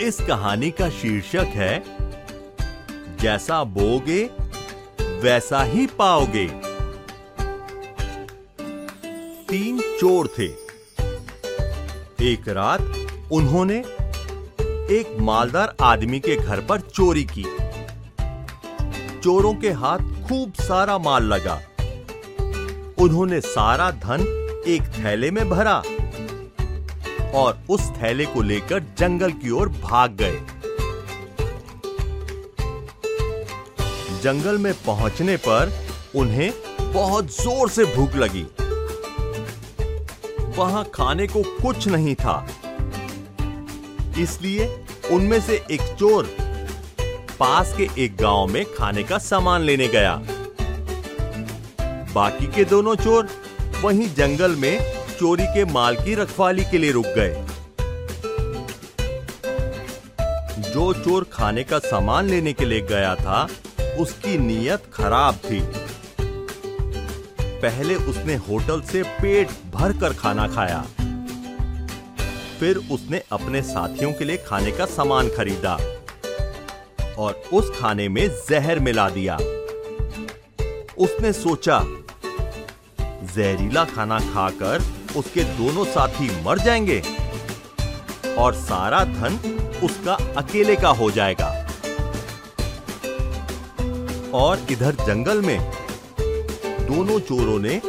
इस कहानी का शीर्षक है, जैसा बोगे वैसा ही पाओगे। तीन चोर थे। एक रात उन्होंने एक मालदार आदमी के घर पर चोरी की। चोरों के हाथ खूब सारा माल लगा। उन्होंने सारा धन एक थैले में भरा। और उस थैले को लेकर जंगल की ओर भाग गए। जंगल में पहुँचने पर उन्हें बहुत ज़ोर से भूख लगी। वहाँ खाने को कुछ नहीं था। इसलिए उनमें से एक चोर पास के एक गाँव में खाने का सामान लेने गया। बाकी के दोनों चोर वहीं जंगल में चोरी के माल की रखवाली के लिए रुक गए। जो चोर खाने का सामान लेने के लिए गया था, उसकी नीयत खराब थी। पहले उसने होटल से पेट भर कर खाना खाया। फिर उसने अपने साथियों के लिए खाने का सामान खरीदा और उस खाने में जहर मिला दिया। उसने सोचा, जहरीला खाना खाकर उसके दोनों साथी मर जाएँगे और सारा धन उसका अकेले का हो जाएगा। और इधर जंगल में दोनों चोरों ने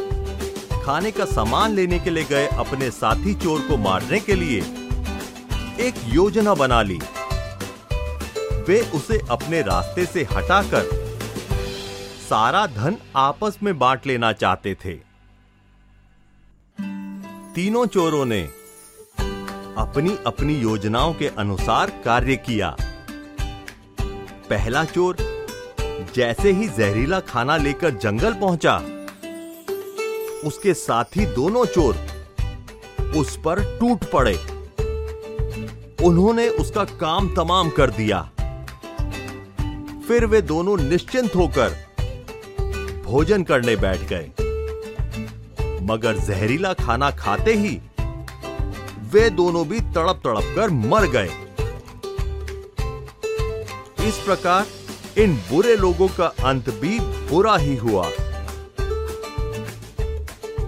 खाने का सामान लेने के लिए गए अपने साथी चोर को मारने के लिए एक योजना बना ली। वे उसे अपने रास्ते से हटाकर सारा धन आपस में बांट लेना चाहते थे। तीनों चोरों ने अपनी अपनी योजनाओं के अनुसार कार्य किया। पहला चोर जैसे ही जहरीला खाना लेकर जंगल पहुँचा, उसके साथी दोनों चोर उस पर टूट पड़े। उन्होंने उसका काम तमाम कर दिया। फिर वे दोनों निश्चिंत होकर भोजन करने बैठ गए। मगर जहरीला खाना खाते ही वे दोनों भी तड़प तड़प कर मर गए। इस प्रकार इन बुरे लोगों का अंत भी बुरा ही हुआ।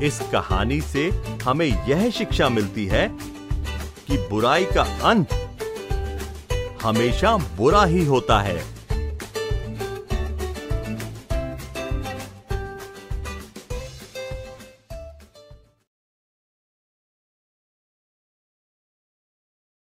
इस कहानी से हमें यह शिक्षा मिलती है कि बुराई का अंत हमेशा बुरा ही होता है।